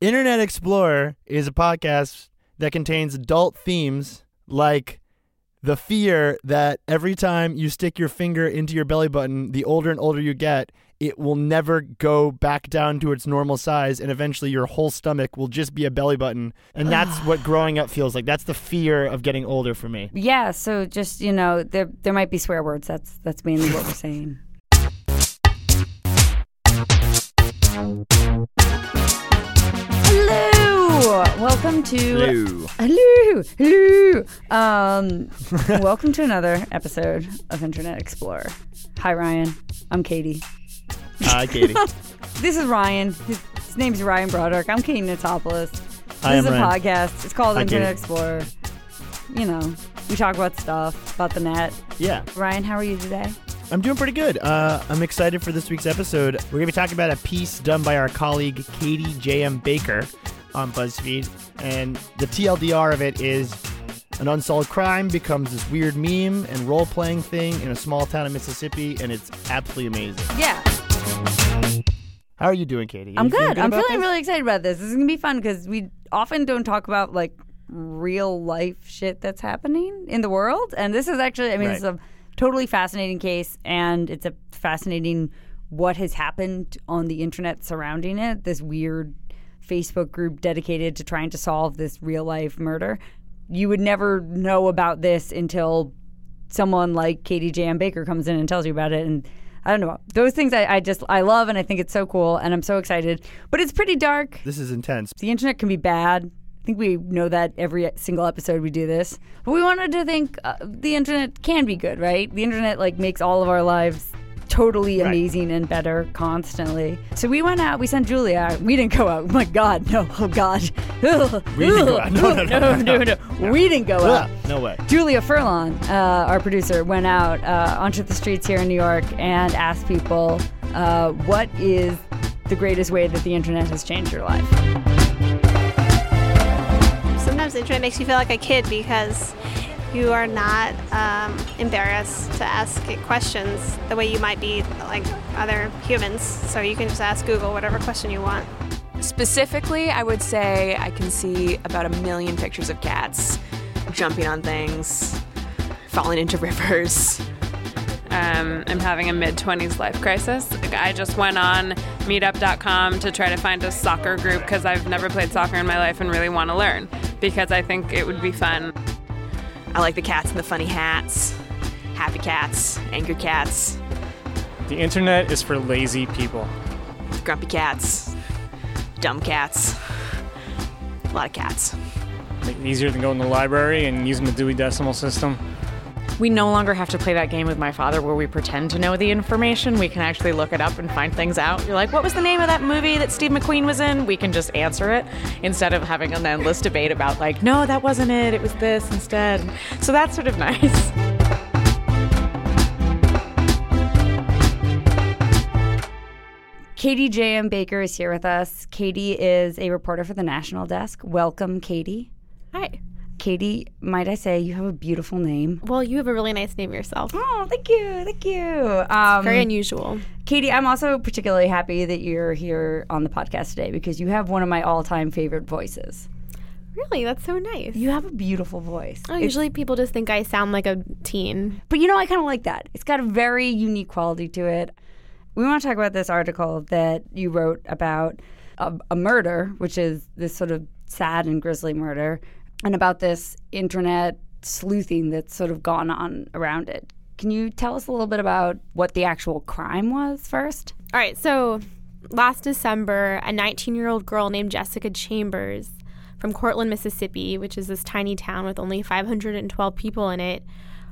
Internet Explorer is a podcast that contains adult themes like the fear that every time you stick your finger into your belly button, the older and older you get, it will never go back down to its normal size and eventually your whole stomach will just be a belly button. And that's what growing up feels like. That's the fear of getting older for me. Yeah, so just you know, there there might be swear words. That's that's mainly what we're saying. Hello, welcome to hello, hello. Um, welcome to another episode of Internet Explorer. Hi, Ryan. I'm Katie. Hi, Katie. This is Ryan. His, his name's Ryan Broderick. I'm Katie Notopoulos. This I is a Ryan. podcast. It's called Hi, Internet Katie. Explorer. You know, we talk about stuff, about the net. yeah. Ryan, how are you today? I'm doing pretty good. Uh, I'm excited for this week's episode. We're going to be talking about a piece done by our colleague Katie J.M. Baker on BuzzFeed. And the TLDR of it is an unsolved crime becomes this weird meme and role playing thing in a small town in Mississippi, and it's absolutely amazing. Yeah, How are you doing, Katie? I'm feeling good. I'm feeling this? really excited about this. This is gonna be fun because we often don't talk about like real life shit that's happening in the world, and this is actually, I mean, it's Right. a totally fascinating case, and it's a fascinating what has happened on the internet surrounding it. This weird Facebook group dedicated to trying to solve this real life murder. You would never know about this until someone like Katie J. M. Baker comes in and tells you about it. And I don't know. Those things I, I just I love and I think it's so cool and I'm so excited. But it's pretty dark. This is intense. The internet can be bad. I think we know that every single episode we do this. But we wanted to think uh, the internet can be good, right? The internet like makes all of our lives totally Right. amazing and better constantly. So we went out, we sent Julia out. We didn't go out. Oh my god, no. Oh god. We didn't go out. No, no, no, no, no, no, no. We didn't go out. No way. Julia Furlan, uh, our producer, went out uh, onto the streets here in New York and asked people uh, what is the greatest way that the internet has changed your life. Sometimes the internet makes you feel like a kid because you are not um, embarrassed to ask it questions the way you might be like other humans. So you can just ask Google whatever question you want. Specifically, I would say I can see about a million pictures of cats jumping on things, falling into rivers. um, I'm having a mid 20s life crisis. I just went on meetup.com to try to find a soccer group because I've never played soccer in my life and really want to learn because I think it would be fun. I like the cats in the funny hats, happy cats, angry cats, The internet is for lazy people. grumpy cats, dumb cats. A lot of cats. Make it easier than going to the library and using the Dewey Decimal System. We no longer have to play that game with my father where we pretend to know the information. We can actually look it up and find things out. You're like, what was the name of that movie that Steve McQueen was in? We can just answer it instead of having an endless debate about, like, no, that wasn't it. It was this instead. So that's sort of nice. Katie J.M. Baker is here with us. Katie is a reporter for the National Desk. Welcome, Katie. Hi. Katie, might I say, you have a beautiful name. Well, you have a really nice name yourself. Oh, thank you, thank you. Um, Very unusual. Katie, I'm also particularly happy that you're here on the podcast today because you have one of my all-time favorite voices. Really, that's so nice. You have a beautiful voice. Oh, It's- usually people just think I sound like a teen. But you know, I kind of like that. It's got a very unique quality to it. We want to talk about this article that you wrote about a, a murder, which is this sort of sad and grisly murder, and about this internet sleuthing that's sort of gone on around it. Can you tell us a little bit about what the actual crime was first? All right, so last December, a 19 year old girl named Jessica Chambers from Courtland, Mississippi, which is this tiny town with only 512 people in it,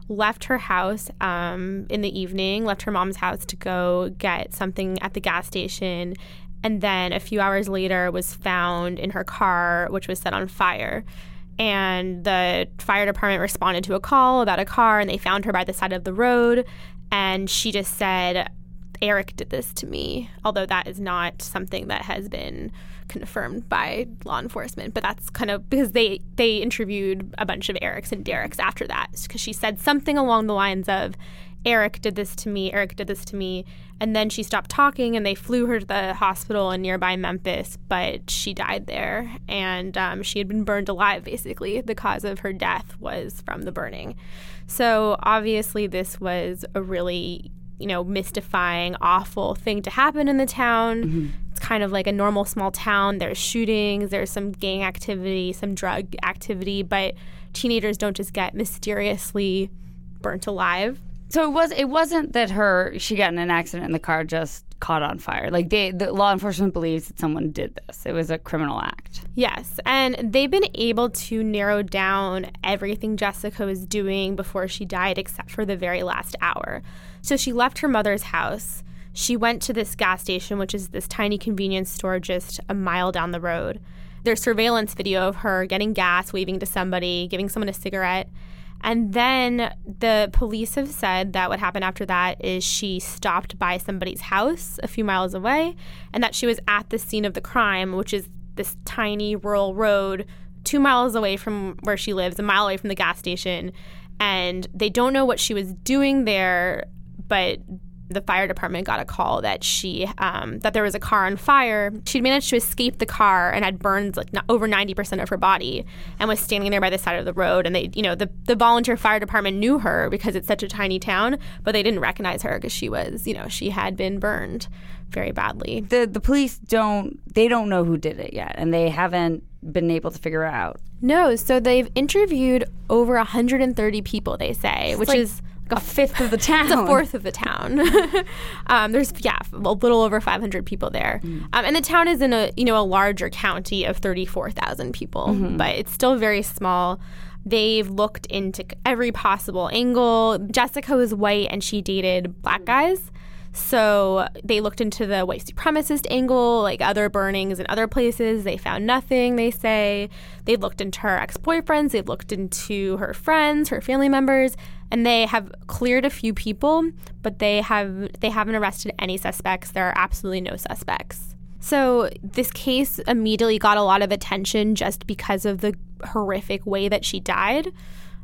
left her house um, in the evening, left her mom's house to go get something at the gas station, and then a few hours later was found in her car, which was set on fire. And the fire department responded to a call about a car, and they found her by the side of the road. And she just said, Eric did this to me, although that is not something that has been confirmed by law enforcement. But that's kind of because they they interviewed a bunch of Erics and Dereks after that because she said something along the lines of Eric did this to me, Eric did this to me. And then she stopped talking and they flew her to the hospital in nearby Memphis, but she died there. And um, she had been burned alive, basically. The cause of her death was from the burning. So obviously, this was a really you know, mystifying, awful thing to happen in the town. Mm-hmm. It's kind of like a normal small town. There's shootings, there's some gang activity, some drug activity, but teenagers don't just get mysteriously burnt alive. So it was it wasn't that her she got in an accident and the car just caught on fire. Like they the law enforcement believes that someone did this. It was a criminal act. Yes, and they've been able to narrow down everything Jessica was doing before she died except for the very last hour. So she left her mother's house. She went to this gas station, which is this tiny convenience store just a mile down the road. There's surveillance video of her getting gas, waving to somebody, giving someone a cigarette. And then the police have said that what happened after that is she stopped by somebody's house a few miles away and that she was at the scene of the crime, which is this tiny rural road two miles away from where she lives, a mile away from the gas station. And they don't know what she was doing there, but the fire department got a call that she um, that there was a car on fire. She'd managed to escape the car and had burned like over ninety percent of her body, and was standing there by the side of the road. And they, you know, the the volunteer fire department knew her because it's such a tiny town, but they didn't recognize her because she was, you know, she had been burned very badly. The the police don't they don't know who did it yet, and they haven't been able to figure out. No, so they've interviewed over 130 people. They say, it's which like, is a fifth of the town. it's a fourth of the town. um, there's yeah, a little over 500 people there, mm. um, and the town is in a you know a larger county of 34,000 people, mm-hmm. but it's still very small. They've looked into every possible angle. Jessica was white and she dated black guys. So they looked into the white supremacist angle, like other burnings in other places. They found nothing, they say. They looked into her ex boyfriends, they looked into her friends, her family members, and they have cleared a few people, but they have they haven't arrested any suspects. There are absolutely no suspects. So this case immediately got a lot of attention just because of the horrific way that she died.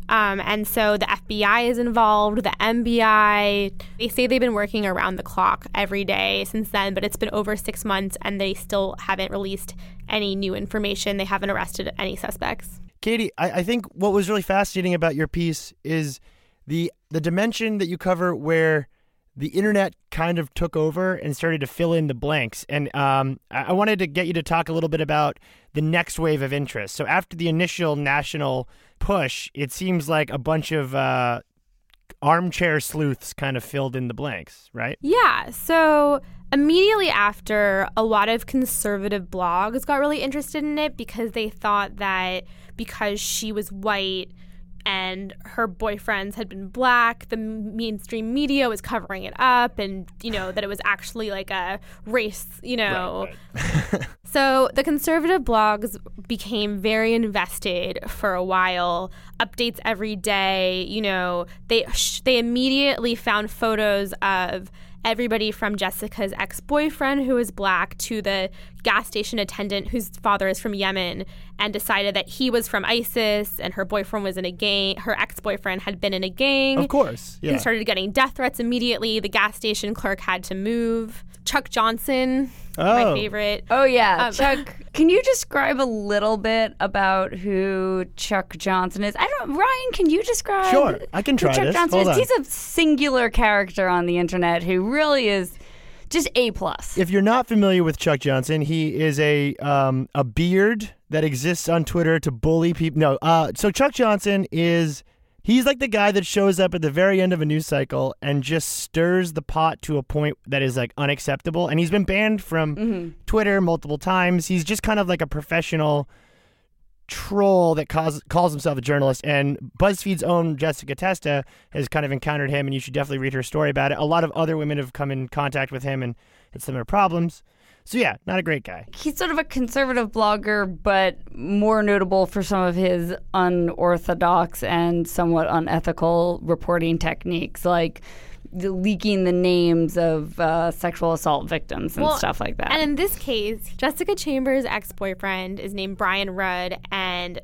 Um, and so the FBI is involved, the MBI. They say they've been working around the clock every day since then, but it's been over six months and they still haven't released any new information. They haven't arrested any suspects. Katie, I, I think what was really fascinating about your piece is the the dimension that you cover where the internet kind of took over and started to fill in the blanks. And um, I wanted to get you to talk a little bit about the next wave of interest. So after the initial national push, it seems like a bunch of uh, armchair sleuths kind of filled in the blanks, right? Yeah. So immediately after, a lot of conservative blogs got really interested in it because they thought that because she was white, and her boyfriends had been black. The mainstream media was covering it up, and you know that it was actually like a race, you know. Right, right. so the conservative blogs became very invested for a while. Updates every day. You know, they they immediately found photos of everybody from Jessica's ex boyfriend, who is black, to the gas station attendant whose father is from Yemen, and decided that he was from ISIS and her boyfriend was in a gang. Her ex boyfriend had been in a gang. Of course. Yeah. He started getting death threats immediately. The gas station clerk had to move. Chuck Johnson, oh. my favorite. Oh, yeah. Um, Chuck. Can you describe a little bit about who Chuck Johnson is? I don't. Ryan, can you describe? Sure, I can try Chuck this. Johnson Hold is? On. He's a singular character on the internet who really is just a plus. If you're not familiar with Chuck Johnson, he is a um, a beard that exists on Twitter to bully people. No, uh, so Chuck Johnson is he's like the guy that shows up at the very end of a news cycle and just stirs the pot to a point that is like unacceptable. And he's been banned from mm-hmm. Twitter multiple times. He's just kind of like a professional troll that calls, calls himself a journalist. And BuzzFeed's own Jessica Testa has kind of encountered him, and you should definitely read her story about it. A lot of other women have come in contact with him and had similar problems. So yeah, not a great guy. He's sort of a conservative blogger, but more notable for some of his unorthodox and somewhat unethical reporting techniques, like leaking the names of uh, sexual assault victims and well, stuff like that. And in this case, Jessica Chambers' ex boyfriend is named Brian Rudd, and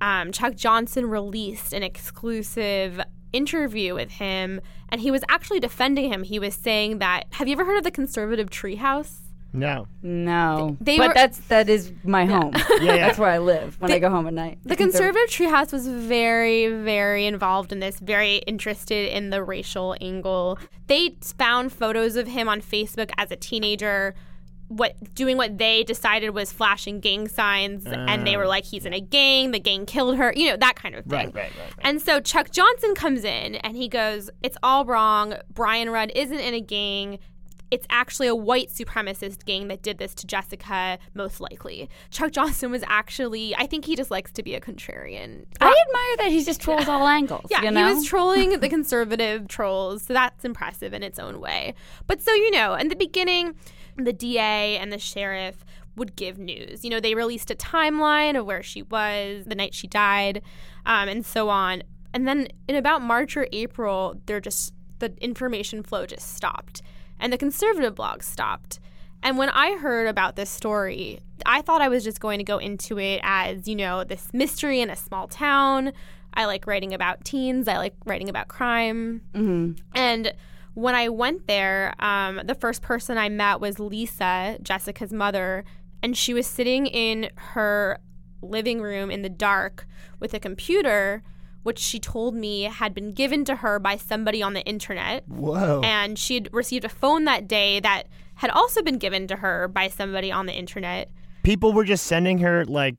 um, Chuck Johnson released an exclusive interview with him, and he was actually defending him. He was saying that, have you ever heard of the conservative treehouse? No. No, They but were- that's that is my home. Yeah, yeah. That's where I live when I go home at night. The conservative treehouse was very, very involved in this, very interested in the racial angle. They found photos of him on Facebook as a teenager, what doing what they decided was flashing gang signs, and they were ah, like, "He's in a gang. The gang killed her." You know that kind of thing. Right, right, right, right. And so Chuck Johnson comes in and he goes, It's all wrong. Brian Rudd isn't in a gang. It's actually a white supremacist gang that did this to Jessica, most likely. Chuck Johnson was actually, I think he just likes to be a contrarian. I admire that he just trolls all angles. Yeah, you know? he was trolling the conservative trolls, so that's impressive in its own way. But so you know, in the beginning, the DA and the sheriff would give news. You know, they released a timeline of where she was the night she died, um, and so on. And then in about March or April, they're just the information flow just stopped, and the conservative blog stopped. And when I heard about this story, I thought I was just going to go into it as, you know, this mystery in a small town. I like writing about teens, I like writing about crime. And when I went there, um, the first person I met was Lisa, Jessica's mother, and she was sitting in her living room in the dark with a computer, which she told me had been given to her by somebody on the internet Whoa. and she had received a phone that day that had also been given to her by somebody on the internet. People were just sending her like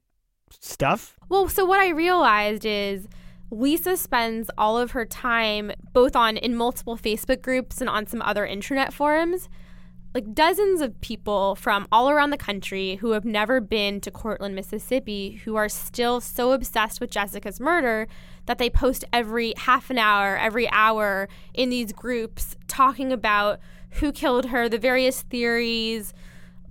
stuff. Well, so what I realized is Lisa spends all of her time both on in multiple Facebook groups and on some other internet forums. Like dozens of people from all around the country who have never been to Courtland, Mississippi, who are still so obsessed with Jessica's murder that they post every half an hour, every hour in these groups talking about who killed her, the various theories,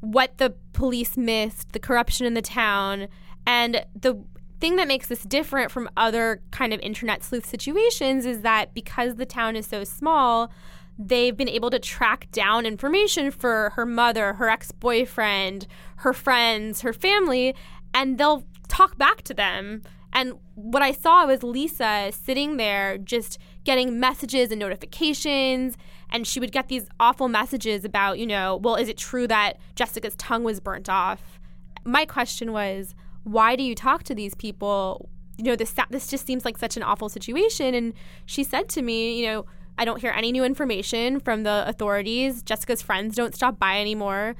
what the police missed, the corruption in the town, and the thing that makes this different from other kind of internet sleuth situations is that because the town is so small, they've been able to track down information for her mother, her ex-boyfriend, her friends, her family, and they'll talk back to them. And what I saw was Lisa sitting there just getting messages and notifications and she would get these awful messages about, you know, well, is it true that Jessica's tongue was burnt off? My question was, why do you talk to these people? You know, this this just seems like such an awful situation. And she said to me, you know, I don't hear any new information from the authorities. Jessica's friends don't stop by anymore.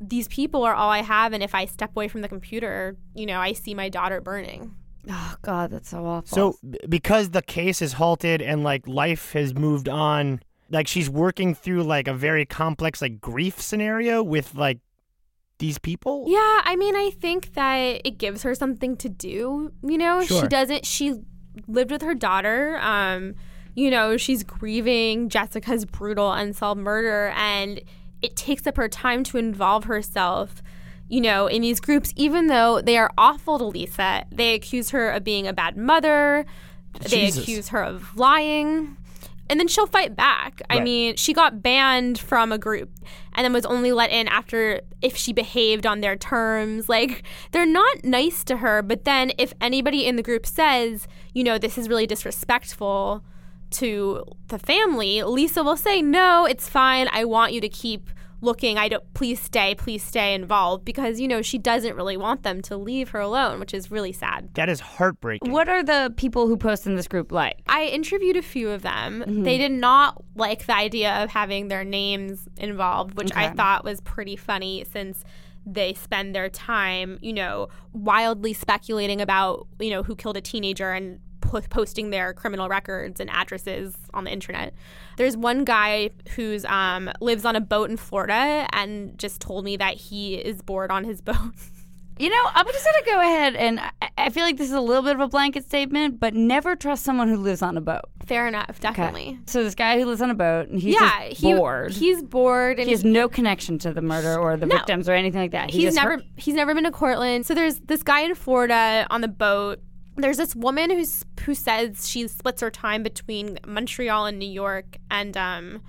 These people are all I have, and if I step away from the computer, you know, I see my daughter burning. Oh God, that's so awful. So b- because the case is halted and like life has moved on, like she's working through like a very complex like grief scenario with like these people. Yeah, I mean, I think that it gives her something to do. You know, Sure. she doesn't. She lived with her daughter. Um, you know, she's grieving Jessica's brutal unsolved murder, and it takes up her time to involve herself. You know, in these groups, even though they are awful to Lisa, they accuse her of being a bad mother. They Jesus. accuse her of lying. And then she'll fight back. I Right. mean, she got banned from a group and then was only let in after if she behaved on their terms. Like, they're not nice to her. But then if anybody in the group says, you know, this is really disrespectful to the family, Lisa will say, no, it's fine. I want you to keep looking. I don't, please stay, please stay involved because, you know, she doesn't really want them to leave her alone, which is really sad. That is heartbreaking. what are the people who post in this group like? I interviewed a few of them. Mm-hmm. They did not like the idea of having their names involved, which I thought was pretty funny since they spend their time, you know, wildly speculating about, you know, who killed a teenager and po- posting their criminal records and addresses on the internet. There's one guy who's um, lives on a boat in Florida and just told me that he is bored on his boat. You know, I'm just gonna go ahead and I, feel like this is a little bit of a blanket statement, but never trust someone who lives on a boat. Fair enough, definitely. So this guy who lives on a boat, and he's yeah, he, bored. he's bored and he has no connection to the murder or the No. victims or anything like that. He he's never heard- he's never been to Courtland. So there's this guy in Florida on the boat. There's this woman who's who says she splits her time between Montreal and New York and um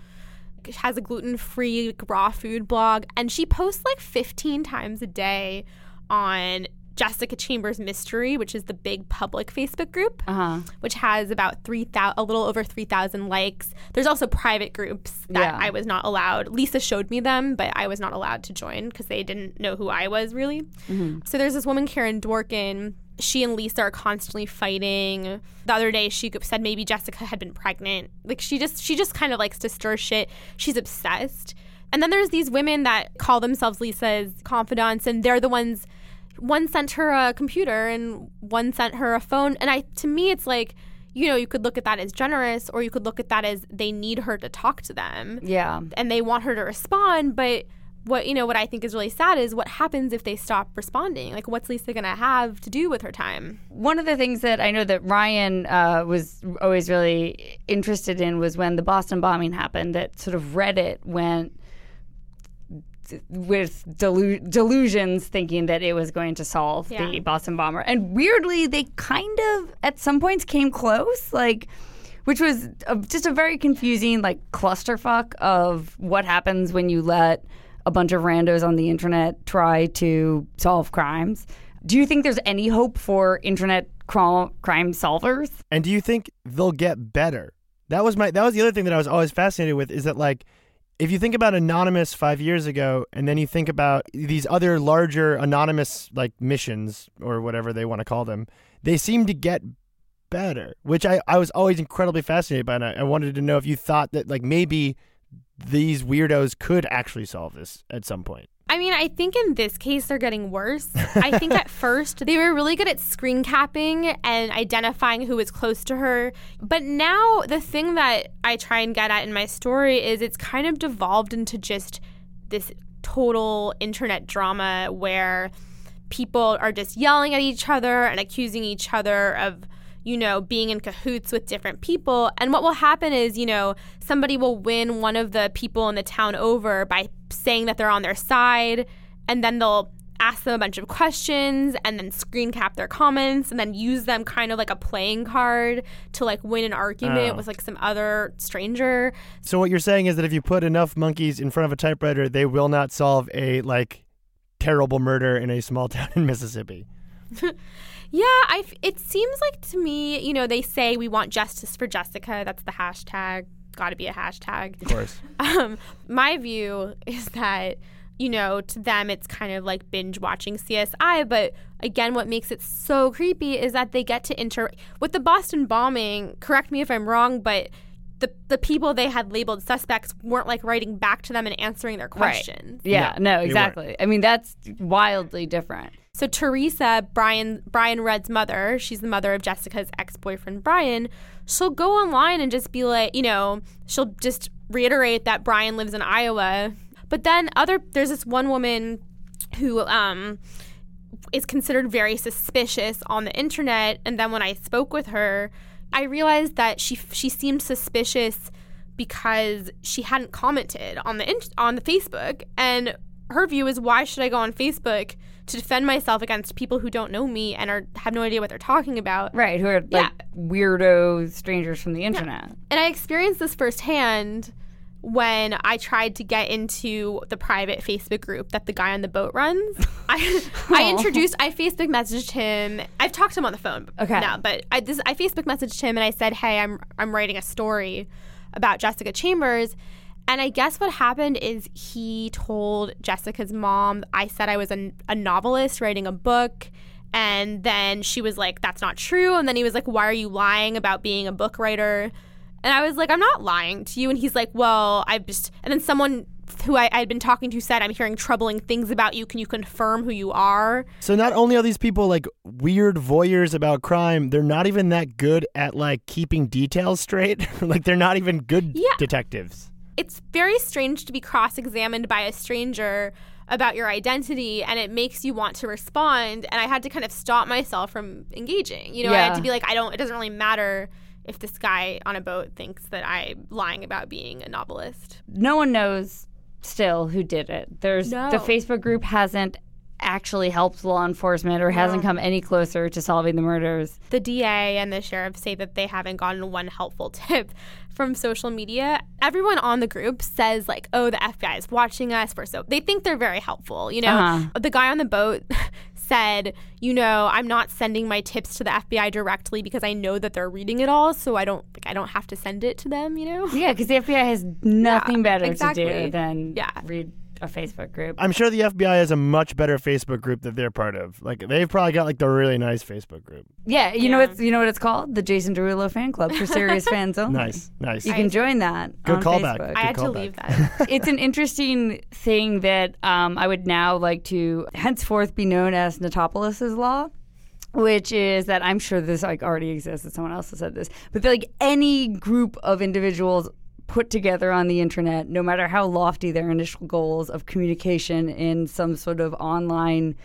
has a gluten-free raw food blog and she posts like 15 times a day on Jessica Chambers Mystery, which is the big public Facebook group, Uh-huh. which has about three thousand, a little over three thousand likes. There's also private groups that Yeah. I was not allowed. Lisa showed me them, but I was not allowed to join because they didn't know who I was really. So there's this woman, Karen Dworkin. She and Lisa are constantly fighting. The other day, she said maybe Jessica had been pregnant. Like she just, she just kind of likes to stir shit. She's obsessed. And then there's these women that call themselves Lisa's confidants, and they're the ones. One sent her a computer, and one sent her a phone. And I, to me, it's like, you know, you could look at that as generous, or you could look at that as they need her to talk to them Yeah. and they want her to respond but what you know what i think is really sad is what happens if they stop responding like what's lisa gonna have to do with her time One of the things that I know that Ryan uh, was always really interested in was when the Boston bombing happened, that sort of Reddit went with delu- delusions thinking that it was going to solve Yeah. the Boston bomber. And weirdly, they kind of, at some points, came close. Like, which was a, just a very confusing, like, clusterfuck of what happens when you let a bunch of randos on the internet try to solve crimes. Do you think there's any hope for internet cr- crime solvers? And do you think they'll get better? That was my that was the other thing that I was always fascinated with is that like if you think about anonymous 5 years ago and then you think about these other larger anonymous like missions or whatever they want to call them, they seem to get better, which I, I was always incredibly fascinated by and I, I wanted to know if you thought that like maybe these weirdos could actually solve this at some point. I mean, I think in this case they're getting worse. I think at first they were really good at screen capping and identifying who was close to her. But now the thing that I try and get at in my story is it's kind of devolved into just this total internet drama where people are just yelling at each other and accusing each other of you know, being in cahoots with different people. And what will happen is, you know, somebody will win one of the people in the town over by saying that they're on their side, and then they'll ask them a bunch of questions and then screen cap their comments and then use them kind of like a playing card to like win an argument Oh. with like some other stranger. So what you're saying is that if you put enough monkeys in front of a typewriter, they will not solve a like terrible murder in a small town in Mississippi. Yeah, I f- it seems like to me, you know, they say we want justice for Jessica. That's the hashtag. Got to be a hashtag. Of course. Um, my view is that, you know, to them it's kind of like binge watching CSI. But again, what makes it so creepy is that they get to inter with the Boston bombing. Correct me if I'm wrong, but the the people they had labeled suspects weren't like writing back to them and answering their questions. Yeah, Yeah, no, exactly. I mean, that's wildly different. So Teresa, Brian Brian Rudd's mother, she's the mother of Jessica's ex-boyfriend Brian. She'll go online and just be like, you know, she'll just reiterate that Brian lives in Iowa. But then other there's this one woman who um is considered very suspicious on the internet and then when I spoke with her, I realized that she she seemed suspicious because she hadn't commented on the on the Facebook and her view is why should I go on Facebook to defend myself against people who don't know me and are have no idea what they're talking about. Right, who are like Yeah. weirdo strangers from the internet. And I experienced this firsthand when I tried to get into the private Facebook group that the guy on the boat runs. I I oh. introduced I Facebook messaged him. I've talked to him on the phone Okay. now, but I this I Facebook messaged him and I said, "Hey, I'm I'm writing a story about Jessica Chambers." And I guess what happened is he told Jessica's mom, I said I was a, a novelist writing a book. And then she was like, that's not true. And then he was like, why are you lying about being a book writer? And I was like, I'm not lying to you. And he's like, well, I've just. And then someone who I, I had been talking to said, I'm hearing troubling things about you. Can you confirm who you are? So not only are these people like weird voyeurs about crime, they're not even that good at like keeping details straight. like they're not even good Yeah. detectives. It's very strange to be cross-examined by a stranger about your identity and it makes you want to respond and i had to kind of stop myself from engaging you know i had to be like i don't it doesn't really matter if this guy on a boat thinks that i'm lying about being a novelist No one knows still who did it. There's No. the Facebook group hasn't actually helped law enforcement or hasn't come any closer to solving the murders. the DA and the sheriff say that they haven't gotten one helpful tip from social media. Everyone on the group says like, "Oh, the FBI is watching us." For so they think they're very helpful. You know, Uh-huh. the guy on the boat said, you know, I'm not sending my tips to the FBI directly because I know that they're reading it all, so I don't like I don't have to send it to them, you know? Yeah, because the FBI has nothing better to do than Yeah. read a Facebook group. I'm sure the FBI has a much better Facebook group that they're part of. Like they've probably got like the really nice Facebook group. yeah, you know Yeah. what's you know what it's called? The Jason Derulo fan club for serious fans only. Nice, nice. You can join that. Good on callback. Facebook. I had to callback. leave that. it's an interesting thing that um, I would now like to henceforth be known as Notopoulos's law, which is that I'm sure this like already exists. That someone else has said this, but that, like any group of individuals put together on the internet, no matter how lofty their initial goals of communication in some sort of online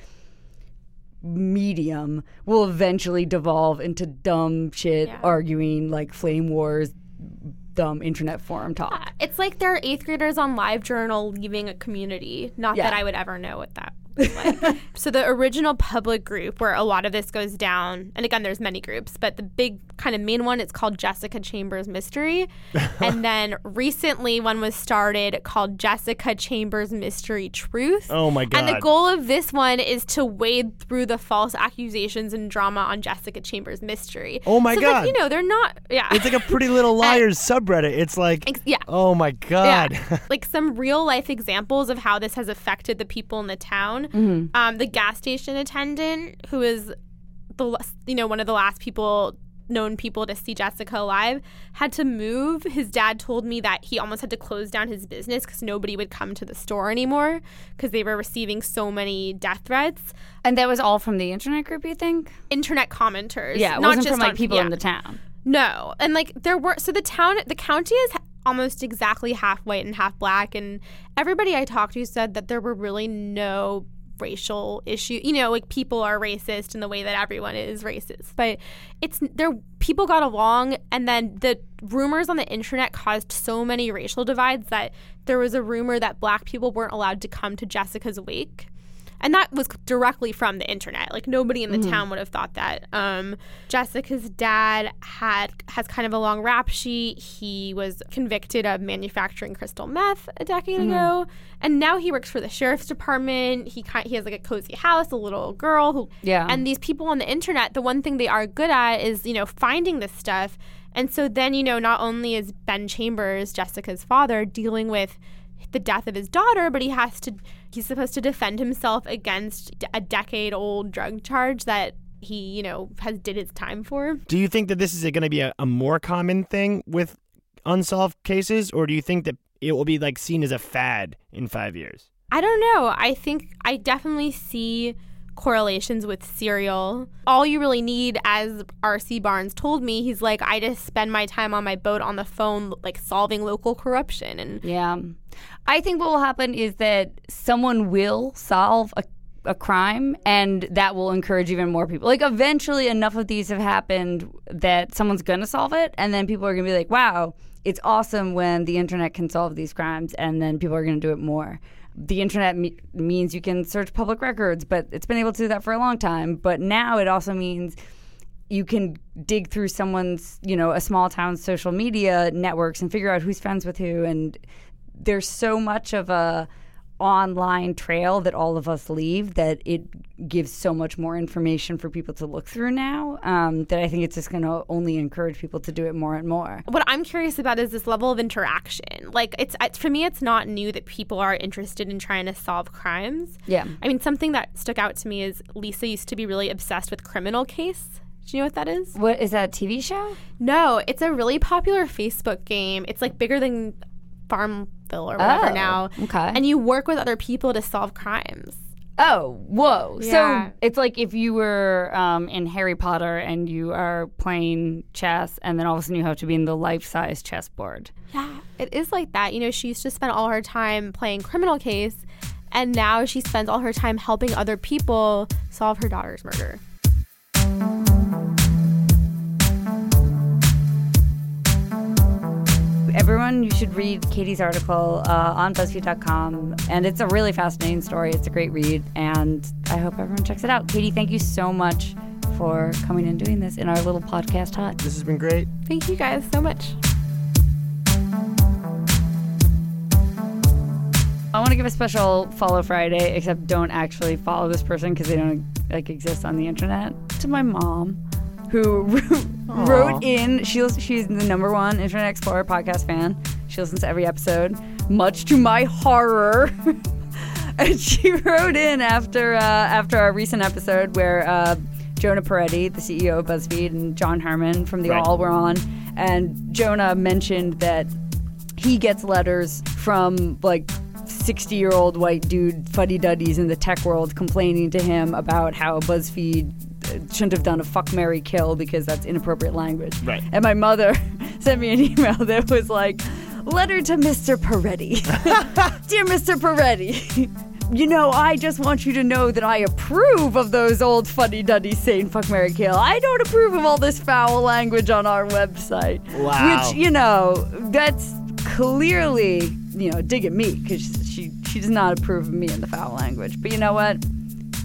medium will eventually devolve into dumb shit Yeah. arguing like flame wars dumb internet forum talk it's like they're eighth graders on live journal leaving a community. Not Yeah. that I would ever know what that like. so the original public group where a lot of this goes down, and again, there's many groups, but the big kind of main one, it's called Jessica Chambers Mystery. and then recently one was started called Jessica Chambers Mystery Truth. Oh my god. And the goal of this one is to wade through the false accusations and drama on Jessica Chambers mystery. Oh my so God. Like, you know, they're not. Yeah. It's like a Pretty Little Liars subreddit. It's like, Ex- yeah. oh my god. Yeah. like some real life examples of how this has affected the people in the town. Mm-hmm. Um, the gas station attendant, who is the you know one of the last people known people to see Jessica alive, had to move. His dad told me that he almost had to close down his business because nobody would come to the store anymore because they were receiving so many death threats. And that was all from the internet group, you think? Internet commenters, Yeah, not just from like on- people yeah. in the town. No, and like there were so the town, the county is almost exactly half white and half black, and everybody I talked to said that there were really no racial issue. You know, like people are racist in the way that everyone is racist, but it's there. People got along, and then the rumors on the internet caused so many racial divides that there was a rumor that black people weren't allowed to come to Jessica's wake and that was directly from the internet. Like nobody in the town would have thought that. Um, jessica's dad had has kind of a long rap sheet. He was convicted of manufacturing crystal meth a decade ago. And now he works for the sheriff's department. He ki- he has like a cozy house a little girl who Yeah. and these people on the internet the one thing they are good at is you know finding this stuff. And so then you know not only is ben chambers jessica's father dealing with the death of his daughter, but he has to he's supposed to defend himself against a decade old drug charge that he, you know, has did his time for. do you think that this is going to be a, a more common thing with unsolved cases, or do you think that it will be like seen as a fad in five years? I don't know. I think I definitely see correlations with serial. All you really need, as R.C. Barnes told me, he's like, I just spend my time on my boat on the phone, like solving local corruption. And Yeah. I think what will happen is that someone will solve a, a crime and that will encourage even more people. Like eventually enough of these have happened that someone's going to solve it and then people are going to be like, "Wow, it's awesome when the internet can solve these crimes." And then people are going to do it more. The internet me- means you can search public records, but it's been able to do that for a long time, but now it also means you can dig through someone's, you know, a small town's social media networks and figure out who's friends with who. And there's so much of a online trail that all of us leave that it gives so much more information for people to look through now um, that I think it's just going to only encourage people to do it more and more. what I'm curious about is this level of interaction. Like, it's, it's for me, it's not new that people are interested in trying to solve crimes. Yeah. I mean, something that stuck out to me is Lisa used to be really obsessed with Criminal Case. Do you know what that is? What is that a TV show? No, it's a really popular Facebook game. It's like bigger than Or whatever Oh, now. okay. And you work with other people to solve crimes. Oh, whoa. Yeah. So it's like if you were um, in Harry Potter and you are playing chess, and then all of a sudden you have to be in the life size chessboard. Yeah, it is like that. You know, she used to spend all her time playing Criminal Case, and now she spends all her time helping other people solve her daughter's murder. Everyone, you should read Katie's article uh, on BuzzFeed.com. And it's a really fascinating story. It's a great read. And I hope everyone checks it out. Katie, thank you so much for coming and doing this in our little podcast hut. This has been great. Thank you guys so much. I want to want to give a special follow Friday, except don't actually follow this person because they don't like exist on the internet. To my mom, who wrote in. She she's the number one Internet Explorer podcast fan. She listens to every episode, much to my horror. and she wrote in after uh, after our recent episode where uh, Jonah Peretti, the CEO of BuzzFeed, and John Herrman from The Right. Awl were on, and Jonah mentioned that he gets letters from like 60 year old white dude fuddy duddies in the tech world complaining to him about how BuzzFeed shouldn't have done a fuck marry kill because that's inappropriate language. Right. And my mother sent me an email that was like, Letter to Mr. Peretti. Dear Mr. Peretti. You know, I just want you to know that I approve of those old funny duddies saying fuck marry Kill. I don't approve of all this foul language on our website. Wow. Which, you know, that's clearly, you know, dig at me because she, she does not approve of me in the foul language. But you know what?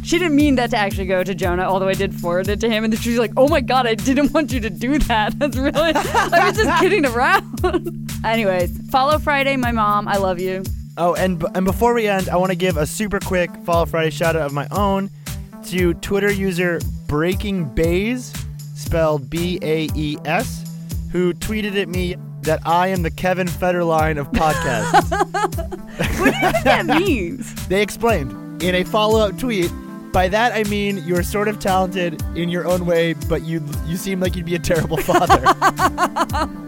She didn't mean that to actually go to Jonah, although I did forward it to him. And then she's like, oh my God, I didn't want you to do that. That's really, I was just kidding around. Anyways, follow Friday, my mom. I love you. Oh, and b- and before we end, I want to give a super quick Follow Friday shout out of my own to Twitter user Breaking Baes, spelled B A E S, who tweeted at me that I am the Kevin Federline of podcasts. What do you think that means? they explained in a follow up tweet. By that I mean you're sort of talented in your own way, but you you seem like you'd be a terrible father.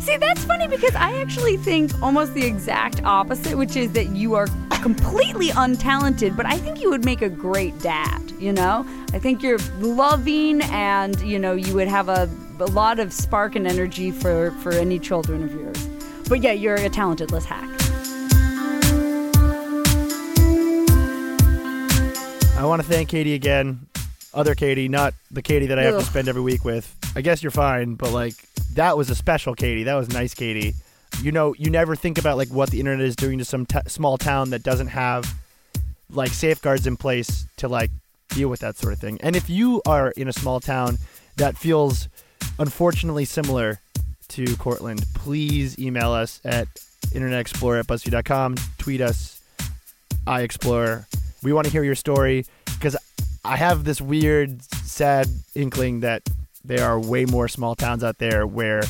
See, that's funny because I actually think almost the exact opposite, which is that you are completely untalented, but I think you would make a great dad, you know? I think you're loving and, you know, you would have a, a lot of spark and energy for, for any children of yours. But yeah, you're a talented hack. Want to thank Katie again. Other Katie, not the Katie that I have to spend every week with. I guess you're fine, but like that was a special Katie. That was nice Katie. You know, you never think about like what the internet is doing to some t- small town that doesn't have like safeguards in place to like deal with that sort of thing. And if you are in a small town that feels unfortunately similar to Courtland, please email us at internetexplorer at buzzfeed.com, tweet us, I explore. We want to hear your story because I have this weird, sad inkling that there are way more small towns out there where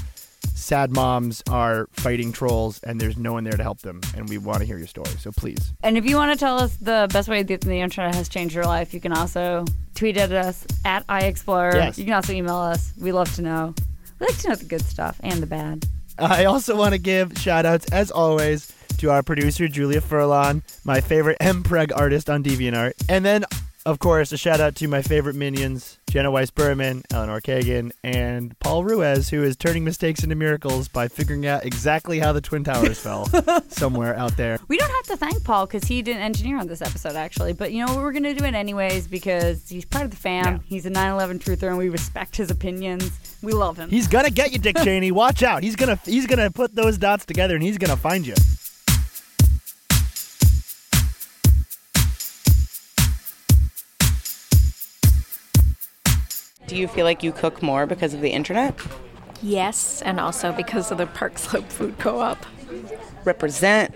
sad moms are fighting trolls and there's no one there to help them. And we want to hear your story. So please. And if you want to tell us the best way that the internet has changed your life, you can also tweet at us at iExplorer. Yes. You can also email us. We love to know. We like to know the good stuff and the bad. I also want to give shout outs, as always, to our producer, Julia Furlan, my favorite MPreg artist on DeviantArt. And then, of course, a shout out to my favorite minions, Jenna Weiss Berman, Eleanor Kagan, and Paul Ruiz, who is turning mistakes into miracles by figuring out exactly how the Twin Towers fell somewhere out there. We don't have to thank Paul because he didn't engineer on this episode, actually. But you know, we're going to do it anyways because he's part of the fam. Yeah. He's a 9 11 truther and we respect his opinions. We love him. He's gonna get you, Dick Cheney. Watch out. He's gonna he's gonna put those dots together and he's gonna find you. Do you feel like you cook more because of the internet? Yes, and also because of the Park Slope Food Co-op. Represent.